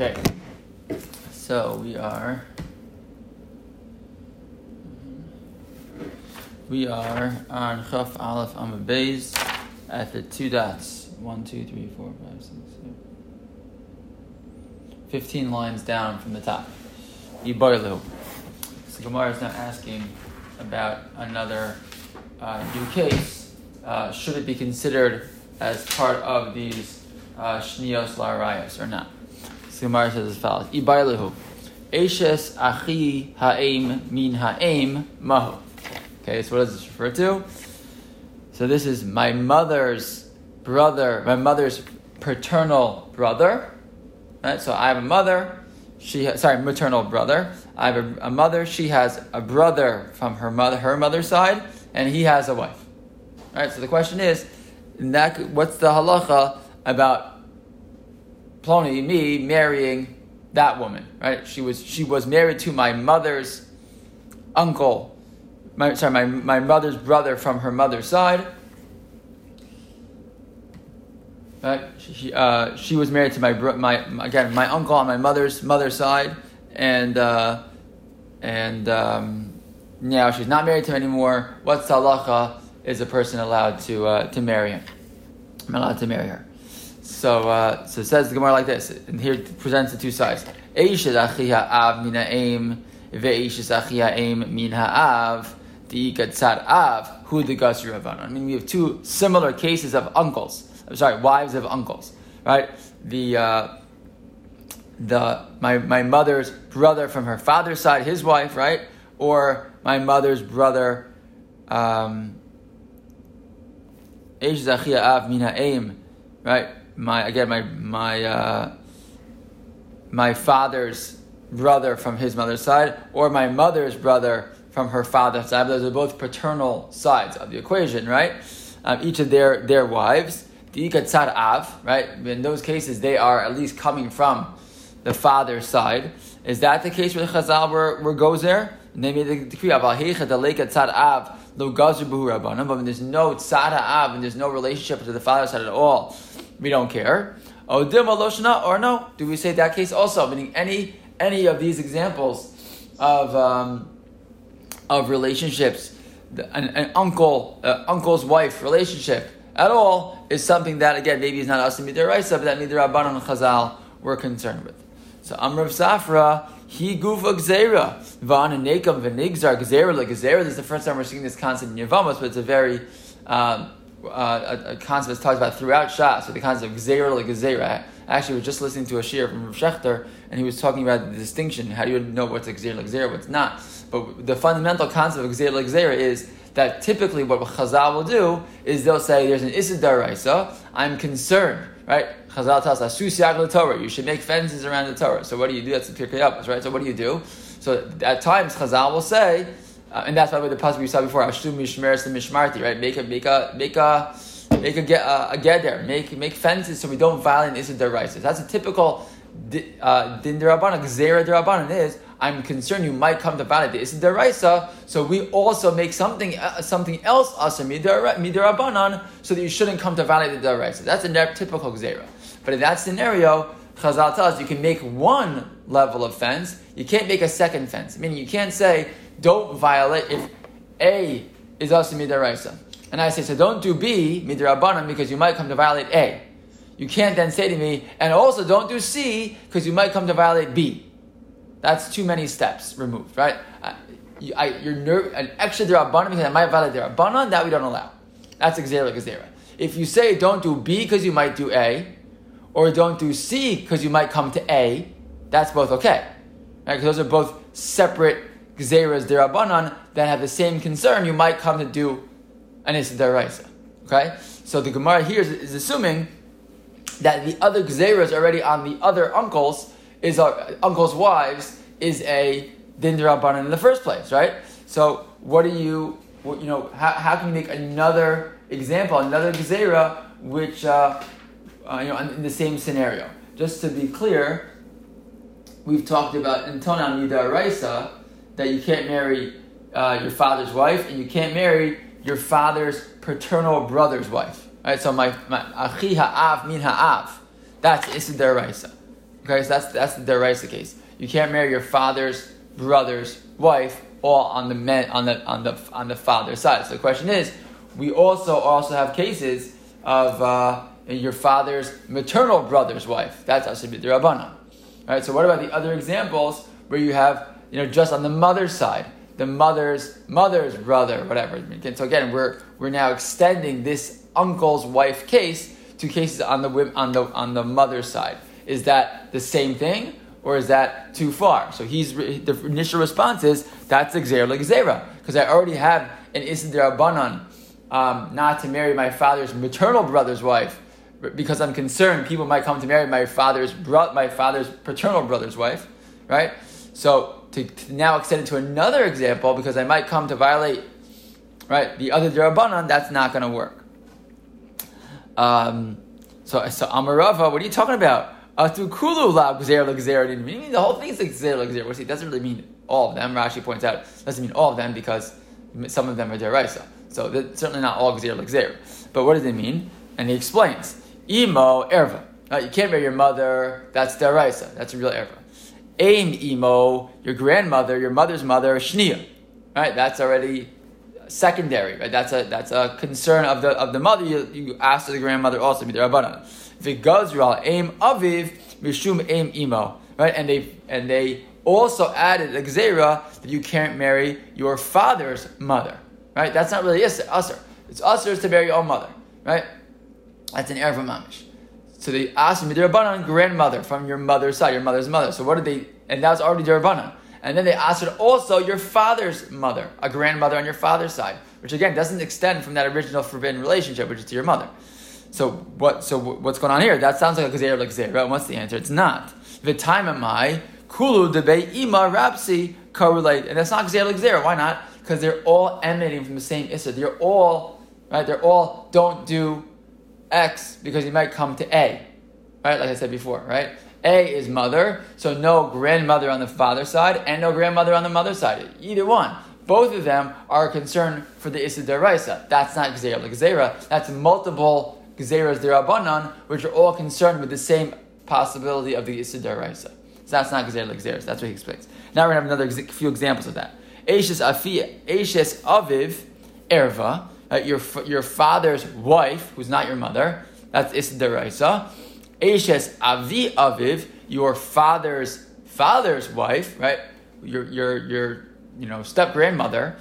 Okay, so we are. We are on Chaf Aleph Amud Beis at the two dots. One, two, three, four, five, six, seven. Fifteen lines down from the top. Yibarlu. So Gemara is now asking about another uh, new case. Uh, should it be considered as part of these uh, Shnios Larayas or not? So Gemara says as follows: Ibarlehu, Eshes Achi Ha'im Min Ha'im Mahu. Okay, so what does this refer to? So this is my mother's brother, my mother's paternal brother. Right? So I have a mother. She ha- sorry, maternal brother. I have a, a mother. She has a brother from her mother, her mother's side, and he has a wife. Right. So the question is, that, what's the halacha about Plony, me marrying that woman? Right. She was she was married to my mother's uncle. My, sorry, my, my mother's brother from her mother's side. Right? She, uh, she was married to my, my again my uncle on my mother's mother's side, and uh, and um, now she's not married to him anymore. What's halacha? Is a person allowed to uh, to marry him? I'm allowed to marry her. So uh, so it says the Gemara like this, and here presents the two sides. Eishes achia av min ha'em ve'eishes achia ha'em min ha'av di'ikatzar av hu degas I mean, we have two similar cases of uncles. I'm sorry, wives of uncles, right? The uh, the my my mother's brother from her father's side, his wife, right? Or my mother's brother, um, av mina aim, right? My again, my my uh, my father's brother from his mother's side, or my mother's brother from her father's side. Those are both paternal sides of the equation, right? Um, each of their their wives. The av, right? In those cases, they are at least coming from the father's side. Is that the case with Chazal were, were goes there? And they made the decree heicha the tzad av lo gazer b'hu rabbanim. But when there's no tzad av and there's no relationship to the father's side at all, we don't care. Odim aloshna or no? Do we say that case also? Meaning any any of these examples of um, of relationships, an, an uncle uh, uncle's wife relationship at all is something that again maybe is not asim midiraisa, but that neither midirabbanon and Chazal were concerned with. So Amar Rav Safra, he gufa gzera, van and nekam v'nigzar gzera like. This is the first time we're seeing this concept in Yevamos, but it's a very um, uh, a, a, concept that's talked about throughout Shas. So the concept of gzera like gzera. Actually, we are just listening to a shir from Rav Schachter, and he was talking about the distinction. How do you know what's a gzera like what's not? But the fundamental concept of gzera like gzera is that typically what Chazal will do is they'll say there's an Issa Daraisa, I'm concerned, right? Chazal tells us, the you should make fences around the Torah. So what do you do? That's the Pirkei Avos, right? So what do you do? So at times Chazal will say, uh, and that's why the pasuk we saw before, Ashtum Mishmeres the Mishmarti, right? Make a make a make a make a get uh, a geder, make make fences so we don't violate Issa Daraisa. That's a typical din derabbanan, gzera derabbanan is I'm concerned you might come to the Issa deraisa, so we also make something uh, something else asa midirabanan, so that you shouldn't come to violate the deraisa. That's a typical gzera. But in that scenario, Chazal tells you can make one level of fence, you can't make a second fence. Meaning you can't say don't violate if A is asa midiraisa, and I say so don't do B midirabanan because you might come to violate A. You can't then say to me, and also don't do C because you might come to violate B. That's too many steps removed, right? Uh, you, I, you're ner- an extra derabanan because I might violate derabanan, that we don't allow. That's exera gezerah. If you say don't do B because you might do A, or don't do C because you might come to A, that's both okay. Right? Because those are both separate gzeras derabanan that have the same concern. You might come to do an issa deraisa. Okay, so the Gemara here is, is assuming that the other gzeras already on the other uncles is our uncle's wives is a din in the first place, right? So what do you, what, you know, how, how can you make another example, another gezerah, which, uh, uh, you know, in the same scenario? Just to be clear, we've talked about until now midaraisa that you can't marry uh, your father's wife and you can't marry your father's paternal brother's wife. Right? So my, achi ha'av min ha'av. That's issa Okay, so that's that's the deraisa case. You can't marry your father's brother's wife all on the men on the on the on the father's side. So the question is, we also also have cases of uh, your father's maternal brother's wife. That's asibit rabbanon. Right. So what about the other examples where you have you know just on the mother's side, the mother's mother's brother, whatever. So again, we're we're now extending this uncle's wife case to cases on the on the on the mother's side. Is that the same thing? or is that too far? So he's the initial response is that's xer xera because I already have an isidra banan um, not to marry my father's maternal brother's wife because I'm concerned people might come to marry my father's bro- my father's paternal brother's wife, right? So to, to, now extend it to another example because I might come to violate right the other derabanan, that's not going to work. Um, so so Amarava, what are you talking about? Atukulu la gzer gzer didn't mean the whole thing is like gzer gzer. Which it doesn't really mean all of them. Rashi points out doesn't mean all of them because some of them are deraisa. So that's certainly not all gzer gzer. But what does it mean? And he explains: imo erva. Uh, you can't marry your mother. That's deraisa. That's a real erva. Aim imo, your grandmother, your mother's mother, shnia. Right. That's already secondary. Right. That's a that's a concern of the of the mother. You, you ask the grandmother also the rabbanan. V'gazral aim aviv mishum aim imo. Right, and they and they also added a gzera that you can't marry your father's mother. Right, that's not really usher. It's usher to marry your own mother. Right, that's an erva mamish. So they asked me, Derabanan, grandmother from your mother's side, your mother's mother. So what did they? And that was already Derabanan. And then they asked also your father's mother, a grandmother on your father's side, which again doesn't extend from that original forbidden relationship, which is to your mother. So what? So what's going on here? That sounds like a gzeira like gzeira. What's the answer? It's not. V'taimamai kulu debe ima rapsi correlate, and that's not gzeira like gzeira. Why not? Because they're all emanating from the same issa. They're all right. They're all don't do X because you might come to A, right? Like I said before, right? A is mother, so no grandmother on the father's side and no grandmother on the mother's side. Either one. Both of them are concerned for the Issa Deraisa. That's not Gzeira. Gzeira, that's multiple Gezeras Derabanan, which are all concerned with the same possibility of the Isidar Raisa. So that's not Gezer Gezeras. That's what he explains. Now we're going to have another few examples of that. Ashes Afi, Ashes Aviv, Erva, uh, your, your father's wife, who's not your mother, that's Isidar Ashes Avi Aviv, your father's father's wife, right? Your, your, your you know, step grandmother,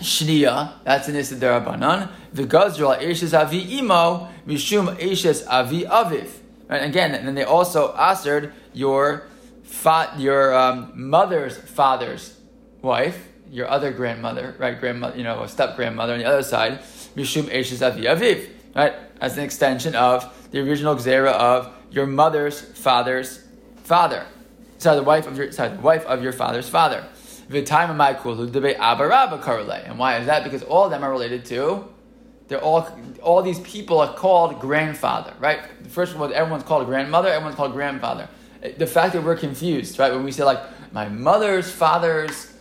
Shnia, that's an Issa Derabanan. V'gazral Eshes Avi Imo, Mishum Eshes Avi Aviv. And again, and then they also answered your fa- your um, mother's father's wife, your other grandmother, right? Grandmother, you know, step grandmother on the other side, Mishum Eshes Avi Aviv, right? As an extension of the original Xera of your mother's father's father. Sorry, the wife of your sorry, the wife of your father's father. And why is that? Because all of them are related to, they're all, all these people are called grandfather, right? The first one, everyone's called grandmother, everyone's called grandfather. The fact that we're confused, right? When we say like, my mother's father's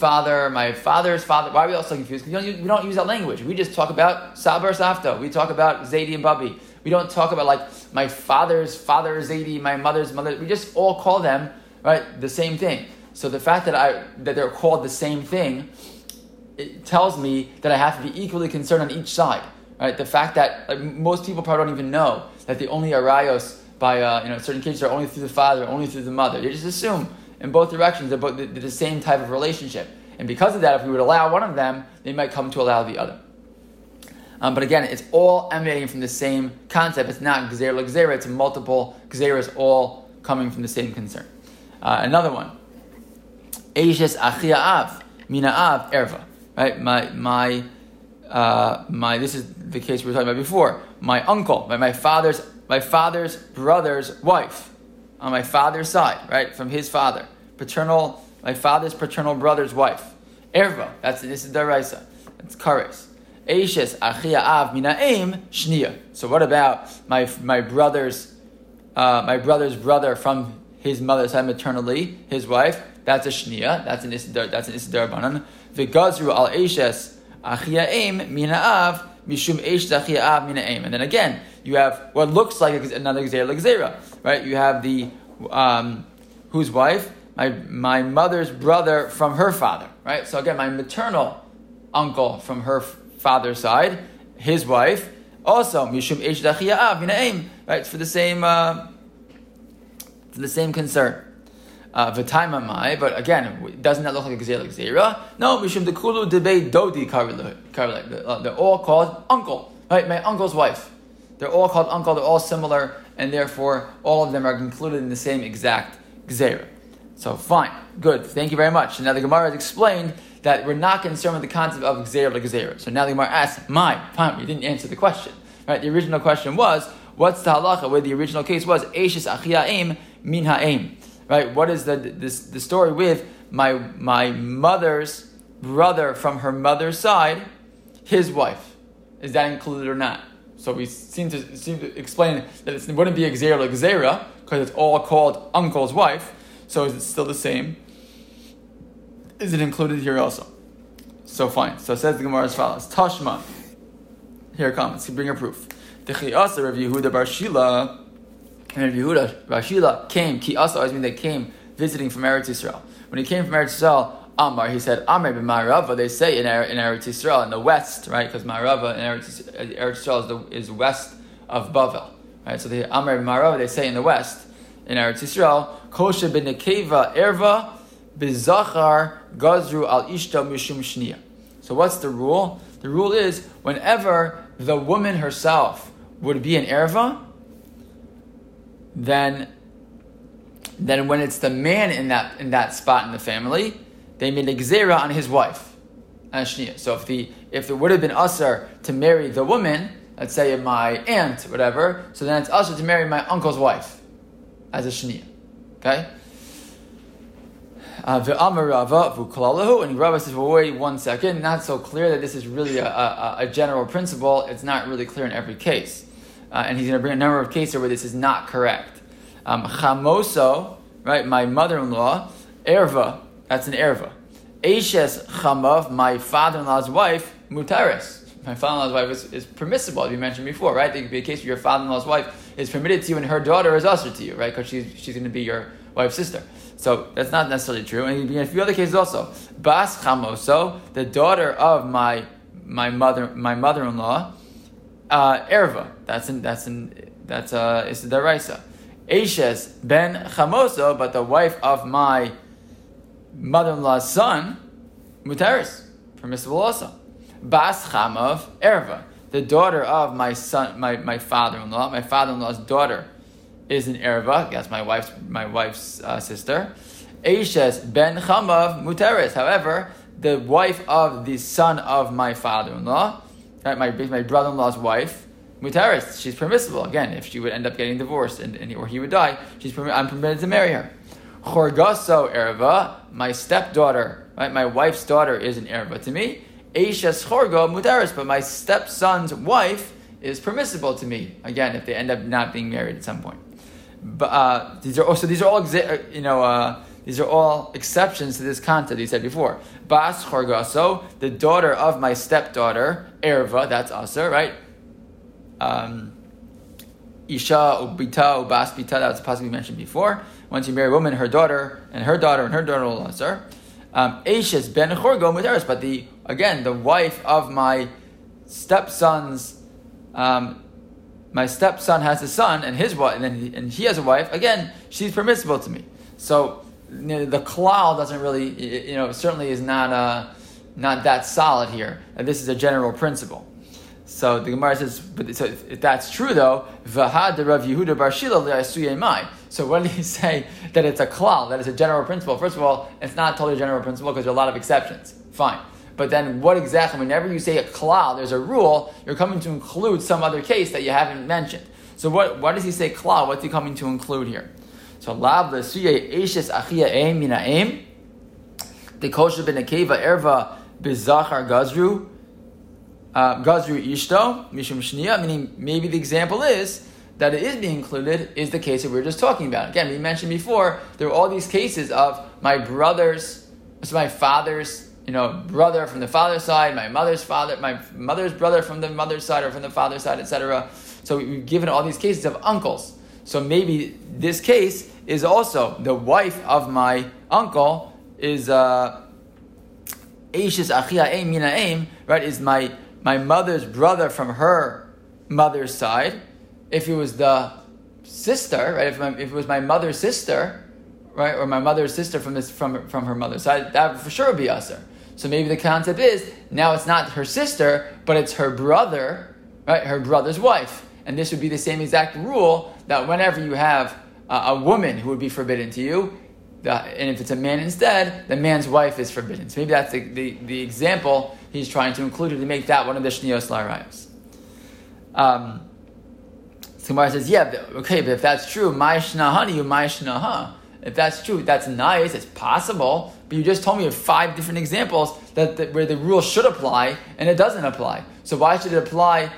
father, my father's father, why are we all so confused? Because we, we don't use that language. We just talk about Sabar Safta. We talk about Zaidi and Bubby. We don't talk about like my father's father Zaidi, my mother's mother. We just all call them, right, the same thing. So the fact that I that they're called the same thing, it tells me that I have to be equally concerned on each side. Right? The fact that like, most people probably don't even know that the only arayos by uh, you know certain cases are only through the father, only through the mother. They just assume in both directions they're, both, the same type of relationship. And because of that, if we would allow one of them, they might come to allow the other. Um, but again, it's all emanating from the same concept. It's not gzera gzera, it's multiple gzeras all coming from the same concern. Uh, another one. Eishes achia av, mina av erva. Right, my my uh, my. This is the case we were talking about before. My uncle, my, my father's my father's brother's wife, on my father's side, right, from his father, paternal, my father's paternal brother's wife, erva. That's this is deraisa. That's kares. Eishes achia av mina aim shnia. So what about my my brother's uh, my brother's brother from his mother's side maternally, his wife? That's a shnia. That's an isidar. That's an isidar. V'gazru al eshes achiyaim mina av mishum esh achiyav mina aim. And then again, you have what looks like another gzera right? You have the um, whose wife? My, my mother's brother from her father, right? So again, my maternal uncle from her father's side, his wife, also mishum esh right? For the same, uh, for the same concern. Uh, but again, doesn't that look like a gzera gzera? No, mishum dekulu debe dodi uh, They're all called uncle, right? My uncle's wife. They're all called uncle. They're all similar, and therefore all of them are included in the same exact gzera. So fine, good. Thank you very much. Now the Gemara has explained that we're not concerned with the concept of gzera gzera. So now the Gemara asks, "My, fine, you didn't answer the question. Right? The original question was, what's the halacha? Where the original case was, Eishis achiyaim min ha'im right? What is the the story with my my mother's brother from her mother's side, his wife? Is that included or not? So we seem to seem to explain that it wouldn't be Xera like Xera because it's all called uncle's wife. So is it still the same? Is it included here also? So fine. So it says the Gemara as follows: Tashma. Here comes. Bring a proof. The Chiyasa of Yehuda Bar Shila and Yehuda, Rashila came, Ki Asa always mean they came visiting from Eretz Yisrael. When he came from Eretz Yisrael, Amar, he said, Amar ben Ma'arava, they say in, in Eretz Yisrael, in the west, right? Because Ma'arava in Eretz, uh, Eretz Yisrael is, the, is west of Bavel, right? So the Amar ben Ma'arava, they say in the west, in Eretz Yisrael, Kosha ben Nekeva erva bizachar gazru al ishta mishum shniya. So what's the rule? The rule is whenever the woman herself would be an erva, then then when it's the man in that in that spot in the family, they made a gzera on his wife. So if the if it would have been usher to marry the woman, let's say my aunt, whatever, so then it's usher to marry my uncle's wife as a shniya. Okay. Uh, and Rava says, well, wait one second, not so clear that this is really a, a, a general principle. It's not really clear in every case uh, and he's going to bring a number of cases where this is not correct. Um, chamoso, right, my mother-in-law, erva, that's an erva. Eshes chamav, my father-in-law's wife, mutaris. My father-in-law's wife is, is permissible, as we mentioned before, right? There could be a case where your father-in-law's wife is permitted to you and her daughter is usher to you, right? Because she's, she's going to be your wife's sister. So that's not necessarily true. And a few other cases also. Bas chamoso, the daughter of my my mother my mother-in-law, uh, erva. That's in that's in that's uh is the Raisa. Ashes ben Chamoso, but the wife of my mother-in-law's son, Mutaris, permissible also. Bas Chamav Erva, the daughter of my son, my, my father-in-law, my father-in-law's daughter is an Erva. That's my wife's my wife's uh, sister. Ashes ben Chamav Mutaris. However, the wife of the son of my father-in-law right, my, my brother-in-law's wife, mutaris, she's permissible. Again, if she would end up getting divorced and, and or he would die, she's I'm permitted to marry her. Chorgaso erva, my stepdaughter, right, my wife's daughter is an erva to me. Eishes chorgo mutaris, but my stepson's wife is permissible to me. Again, if they end up not being married at some point. But uh, these are also these are all uh, you know. Uh, these are all exceptions to this concept he said before. Bas Chorgaso, the daughter of my stepdaughter, Erva, that's Aser, right? Um, Isha, Ubita, Ubas Bita, that's possibly mentioned before. Once you marry a woman, her daughter, and her daughter, and her daughter will Aser. Um, Ashes ben Chorgo Muteris, but the, again, the wife of my stepson's, um, my stepson has a son, and his wife, and, then he, and he has a wife, again, she's permissible to me. So the klal doesn't really, you know, certainly is not uh, not that solid here. And this is a general principle. So the Gemara says, but so if that's true though, v'had the Rav Yehuda Bar Shila So what did he say that it's a klal, that it's a general principle? First of all, it's not totally a general principle because there are a lot of exceptions. Fine. But then what exactly, whenever you say a klal, there's a rule, you're coming to include some other case that you haven't mentioned. So what, what does he say klal? What's he coming to include here? So lav lesuye eshes achia aim mina aim. The kosher ben akeva erva bizachar gazru. Uh, gazru ishto mishum shnia. Meaning maybe the example is that it is being included is the case that we are just talking about. Again, we mentioned before there are all these cases of my brother's, so my father's, you know, brother from the father's side, my mother's father, my mother's brother from the mother's side or from the father's side, etc. So we've given all these cases of uncles. So maybe this case is also the wife of my uncle is uh, Achia Aim Mina Aim, right? Is my my mother's brother from her mother's side. If it was the sister, right? If, my, if it was my mother's sister, right, or my mother's sister from this from from her mother's side, that for sure would be usher. So maybe the concept is now it's not her sister, but it's her brother, right? Her brother's wife, and this would be the same exact rule that whenever you have a woman who would be forbidden to you, and if it's a man instead, the man's wife is forbidden. So maybe that's the, the, the example he's trying to include to make that one of the shniyos larayos. Um, so Gemara says, yeah, okay, but if that's true, my shnahani, you my shnaha. If that's true, that's nice, it's possible, but you just told me of five different examples that, that, where the rule should apply and it doesn't apply. So why should it apply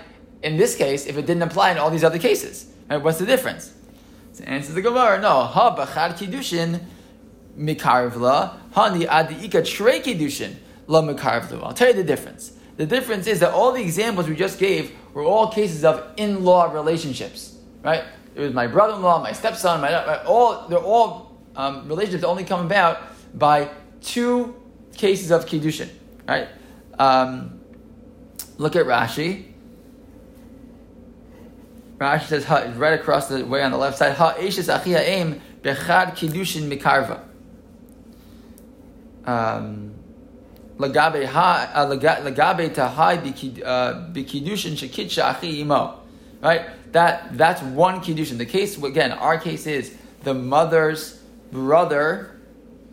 in this case if it didn't apply in all these other cases? Right? What's the difference? So answers the Gemara, no. Ha b'chad kiddushin mikarvla, hani adi ika trei kiddushin la mikarvla. I'll tell you the difference. The difference is that all the examples we just gave were all cases of in-law relationships, right? It was my brother-in-law, my stepson, my, my all they're all um, relationships only come about by two cases of kiddushin, right? Um, look at Rashi. Rashi says, ha, right across the way on the left side, ha achia aim bechad kiddushin mikarva. Um, lagabe uh, tahai uh, bikidushin shekitsha achi imo. Right? That that's one kiddushin. The case again, our case is the mother's brother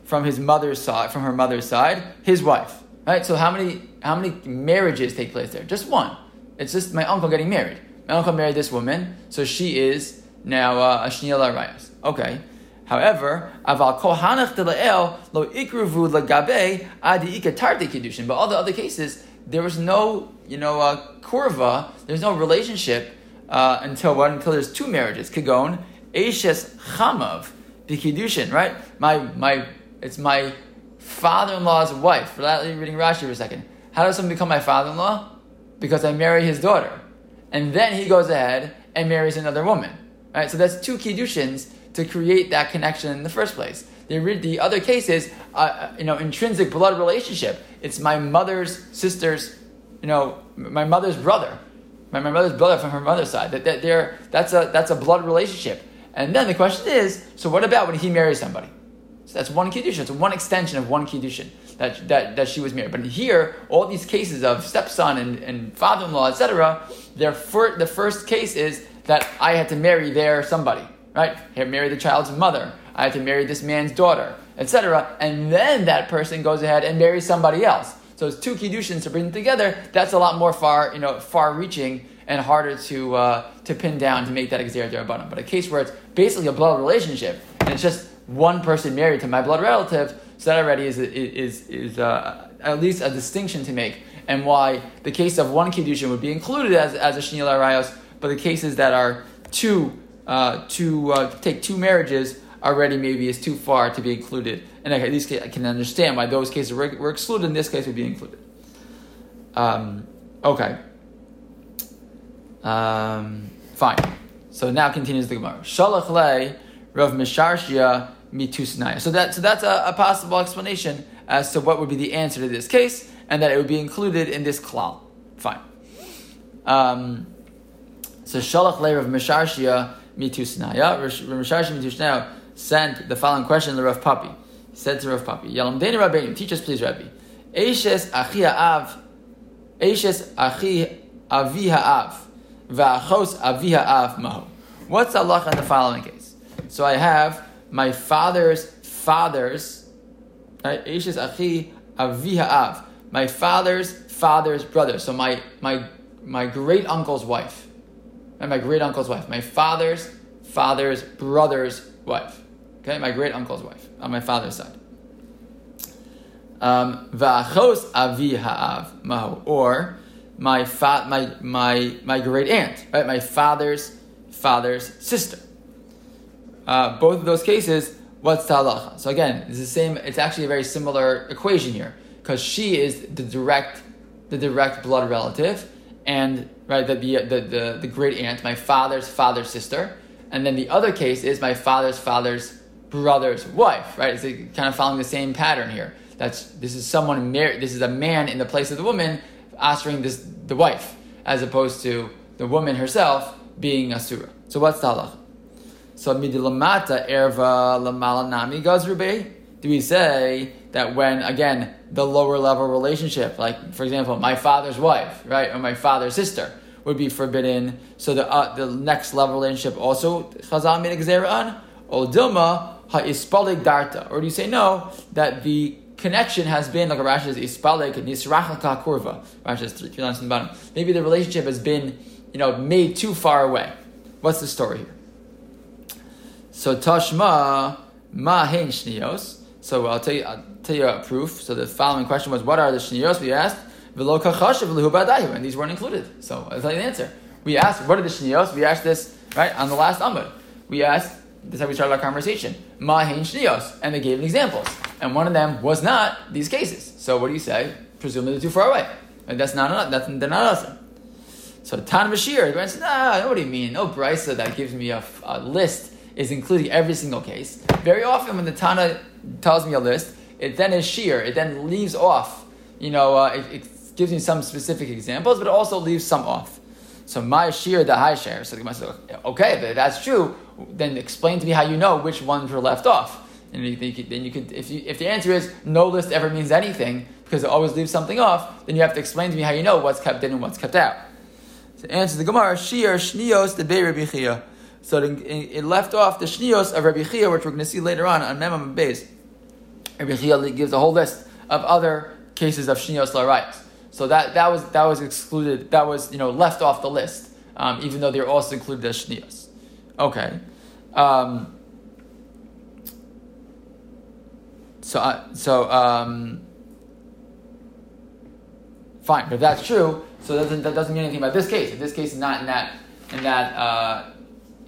from his mother's side, from her mother's side, his wife. Right? So how many how many marriages take place there? Just one. It's just my uncle getting married. My uncle married this woman, so she is now uh, a shniyal rayas. Okay. However, adi. But all the other cases, there was no, you know, uh, kurva. There's no relationship uh, until what? Until there's two marriages. Kagon eshes chamav b'kiddushin. Right? My my, it's my father-in-law's wife. Reading Rashi for a second. How does someone become my father-in-law? Because I marry his daughter, and then he goes ahead and marries another woman. Right? So that's two kiddushins to create that connection in the first place. The, the other case is, uh, uh, you know, intrinsic blood relationship. It's my mother's sister's, you know, my mother's brother, my, my mother's brother from her mother's side. That, that they're, that's, a, that's a blood relationship. And then the question is, so what about when he marries somebody? So that's one kiddushin. It's one extension of one kiddushin that, that, that she was married. But here, all these cases of stepson and, and father-in-law, etc., fir- the first case is that I had to marry their somebody right? Here, marry the child's mother. I have to marry this man's daughter, etc. And then that person goes ahead and marries somebody else. So it's two kiddushins to bring together. That's a lot more far, you know, far-reaching and harder to uh, to pin down to make that exer bottom. But a case where it's basically a blood relationship and it's just one person married to my blood relative, so that already is is is uh, at least a distinction to make, and why the case of one kiddushin would be included as as a shnil arayos, but the cases that are two uh, to uh, take two marriages already maybe is too far to be included. And at least I can understand why those cases were, were excluded. In this case, would be included. Um, okay. Um, fine. So now continues the Gemara. Shalach le Rav Misharshia mitusnaya. So that so that's a, a, possible explanation as to what would be the answer to this case, and that it would be included in this klal. Fine. Um, so Shalach le Rav Misharshia mitusnaya. Rishashi mitusnaya sent the following question to Rav Papi. He said to Rav Papi, Yalam Deni Rabbeinu, teach us please, Rabbi. Eishes achi ha'av, Eishes achi avi ha'av, va'achos avi ha'av mahu. What's the Allah in the following case? So I have my father's father's, right? Eishes achi avi ha'av, my father's father's brother. So my, my, my great uncle's wife and my great uncle's wife, my father's father's brother's wife. Okay, my great uncle's wife on my father's side. Um, Va'achos avi ha'av mahu, or my fa- my my my great aunt, right? My father's father's sister. Uh, both of those cases, what's the halacha? So again, it's the same. It's actually a very similar equation here because she is the direct the direct blood relative, and right the, the the, the great aunt, my father's father's sister, And then the other case is my father's father's brother's wife, right? It's kind of following the same pattern here. That's this is someone married. This is a man in the place of the woman answering this the wife, as opposed to the woman herself being a asura. So what's the halacha? So midilamata erva lamalanami gazrube. Do we say that when again the lower level relationship, like for example, my father's wife, right, or my father's sister, would be forbidden. So the uh, the next level relationship also or dilma ha darta, or do you say no that the connection has been like Rashi says ispalik nisrachaka kurva. Rashi says three lines from the bottom. Maybe the relationship has been you know made too far away. What's the story here? So tashma ma hein shnios. So I'll tell you I'll tell you a proof. So the following question was, what are the shnios? We asked V'lo and these weren't included. So I'll tell you the answer. We asked, what are the shnios? We asked this right on the last amud. We asked this is how we started our conversation. Mahin shniyos, and they gave examples, and one of them was not these cases. So what do you say? Presumably they're too far away. And that's not enough. That's they're not awesome. So Tan Bashir, the says, nah, what do you mean? No brisa that gives me a, a, list is including every single case. Very often when the Tana tells me a list, it then is sheer. It then leaves off. You know, uh, it, it, gives me some specific examples, but it also leaves some off. So my sheer the high share. So the Gemara says, okay, if that's true, then explain to me how you know which ones were left off. And then you could, if, you, if the answer is no list ever means anything because it always leaves something off, then you have to explain to me how you know what's kept in and what's kept out. So answer the Gemara, Shir Shnios the Rabbi. So it left off the Shnios of Rabbi Chia, which we're going to see later on on Memam Beis. Rabbi Chia gives a whole list of other cases of Shnios Larayas. So that, that was that was excluded. That was you know left off the list, um, even though they're also included as shniyas. Okay. Um, so uh, so um, fine, but if that's true, so that doesn't, that doesn't mean anything about this case. If this case is not in that in that uh,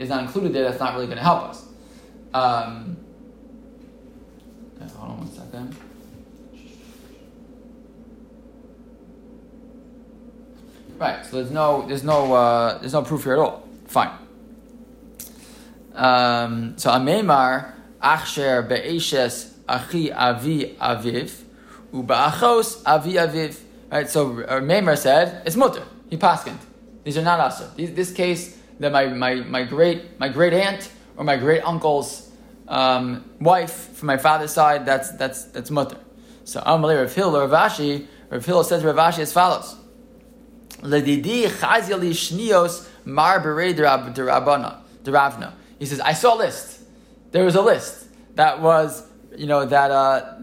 is not included there, that's not really going to help us. Um, hold on one second. Right. So there's no there's no uh, there's no proof here at all. Fine. Um, so Amemar Achsher Be'eshes Achi Avi Aviv Uba'achos Avi Aviv. Right. So Amemar said it's mutter. He paskind. These are not asa. This case that my, my, my great my great aunt or my great uncle's um, wife from my father's side that's that's that's mutter. So Amalei Rav Hillel Rav Ashi Rav Hillel says Rav Ashi as follows. Ledidi chazili shnios mar berei deravna. He says, I saw a list. There was a list that was, you know, that uh.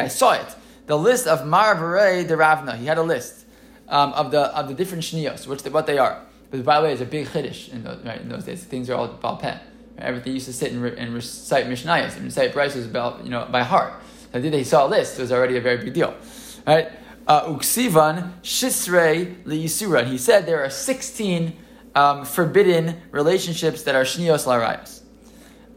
I saw it. The list of mar berei deravna. He had a list um, of the of the different shnios, which what they are. But by the way, it's a big chiddush in those, right, in those days. Things are all about pen. Right? Everything used to sit and, re- and recite mishnayos and recite prices about you know by heart. So he saw a list it was already a very big deal, right? Uh, uksivan shisrei liyisura. He said there are 16 um, forbidden relationships that are shnios larayas.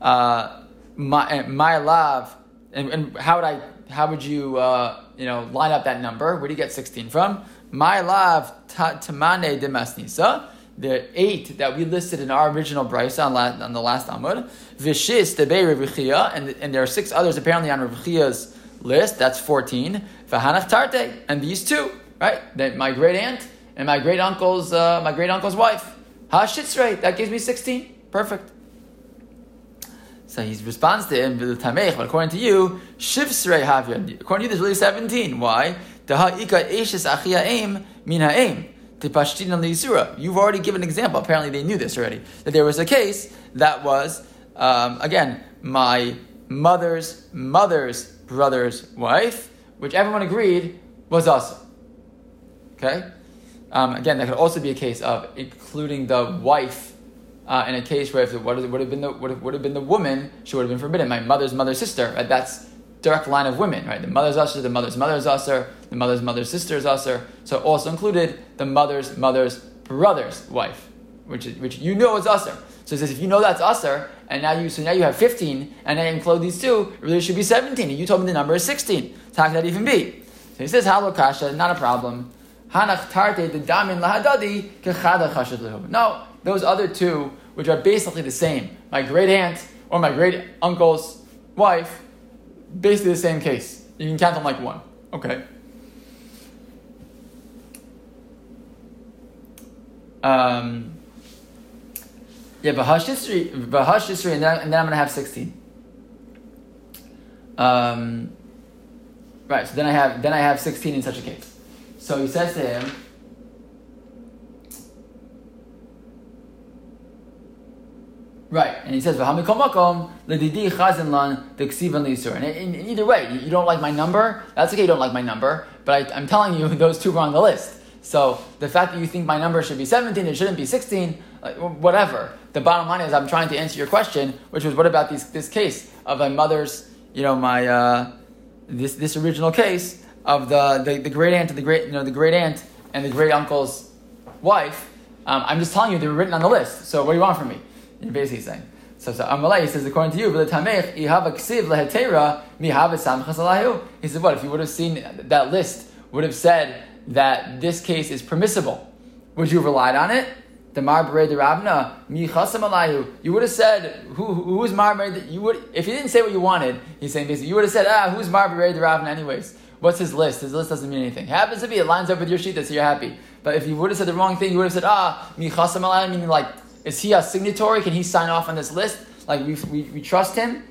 Uh, my, my love, and, and, how would I, how would you, uh, you know, line up that number? Where do you get 16 from? My love tamane de masnisa. The eight that we listed in our original brisa on, on the last Amud, Vishis, the Bei and, and there are six others apparently on Revichia's list. That's 14. Vahanach Tarte, and these two, right? That my great aunt and my great uncle's uh, my great uncle's wife. Hashitzrei, that gives me 16. Perfect. So he responds to him, but according to you, Shivsrei Havya. According to you, there's really 17. Why? Ika Eshes Achia Aim Mina Aim. You've already given an example. Apparently, they knew this already. That there was a case that was, um, again, my mother's mother's brother's wife, which everyone agreed was us. Okay? Um, again, that could also be a case of including the wife uh, in a case where if it would have been the would have been the woman, she would have been forbidden. My mother's mother's sister. Right? That's direct line of women, right? The mother's usher, the mother's mother's usher, the mother's mother's sister's usher. So also included the mother's mother's brother's wife, which is, which you know is usher. So it says if you know that's usher, and now you so now you have 15, and then include these two, really should be 17. And you told me the number is 16. So how can that even be? So he says halokasha, not a problem. Hanach tarte the damin lahadadi No, those other two which are basically the same. My great aunt or my great uncle's wife, basically the same case. You can count them like one. Okay. Um, yeah, Bahash Yisri, and then, and then I'm going to have 16. Um, right, so then I have then I have 16 in such a case. So he says to him, Right, and he says, "V'hamikol ledidi chazin lan deksivan lisur." And either way, you don't like my number. That's okay. You don't like my number, but I, am telling you those two were on the list. So the fact that you think my number should be 17, it shouldn't be 16, whatever. The bottom line is, I'm trying to answer your question, which was, what about these, this case of my mother's, you know, my uh, this this original case of the, the, the great aunt and the great you know the great aunt and the great uncle's wife. Um, I'm just telling you they were written on the list. So what do you want from me? You're basically saying. So, so Amalei says, according to you, he have a ksiv lehetera mi have He said, what if you would have seen that list would have said that this case is permissible? Would you have relied on it? The Marbere de Ravna, mi chasam You would have said, who, who is Marbere? You would, if you didn't say what you wanted, he's saying basically, you would have said, ah, who's Marbere de Ravna anyways? What's his list? His list doesn't mean anything. Happens to be, it lines up with your sheet, so you're happy. But if you would have said the wrong thing, you would have said, ah, mi chasam meaning like, is he a signatory? Can he sign off on this list? Like we, we, we trust him?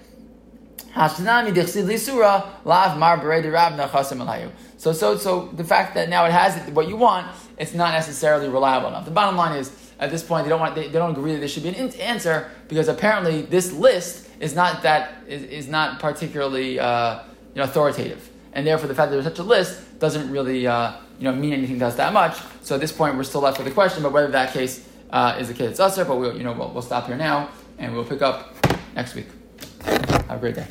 So, so, so the fact that now it has what you want, it's not necessarily reliable enough. The bottom line is, at this point, they don't want, they, they don't agree that there should be an answer because apparently this list is not that is, is not particularly uh, you know, authoritative, and therefore the fact that there's such a list doesn't really uh, you know mean anything to us that much. So at this point, we're still left with the question, but whether that case uh, is the case it's usher, but we'll, you know, we'll, we'll stop here now and we'll pick up next week. Have a great day.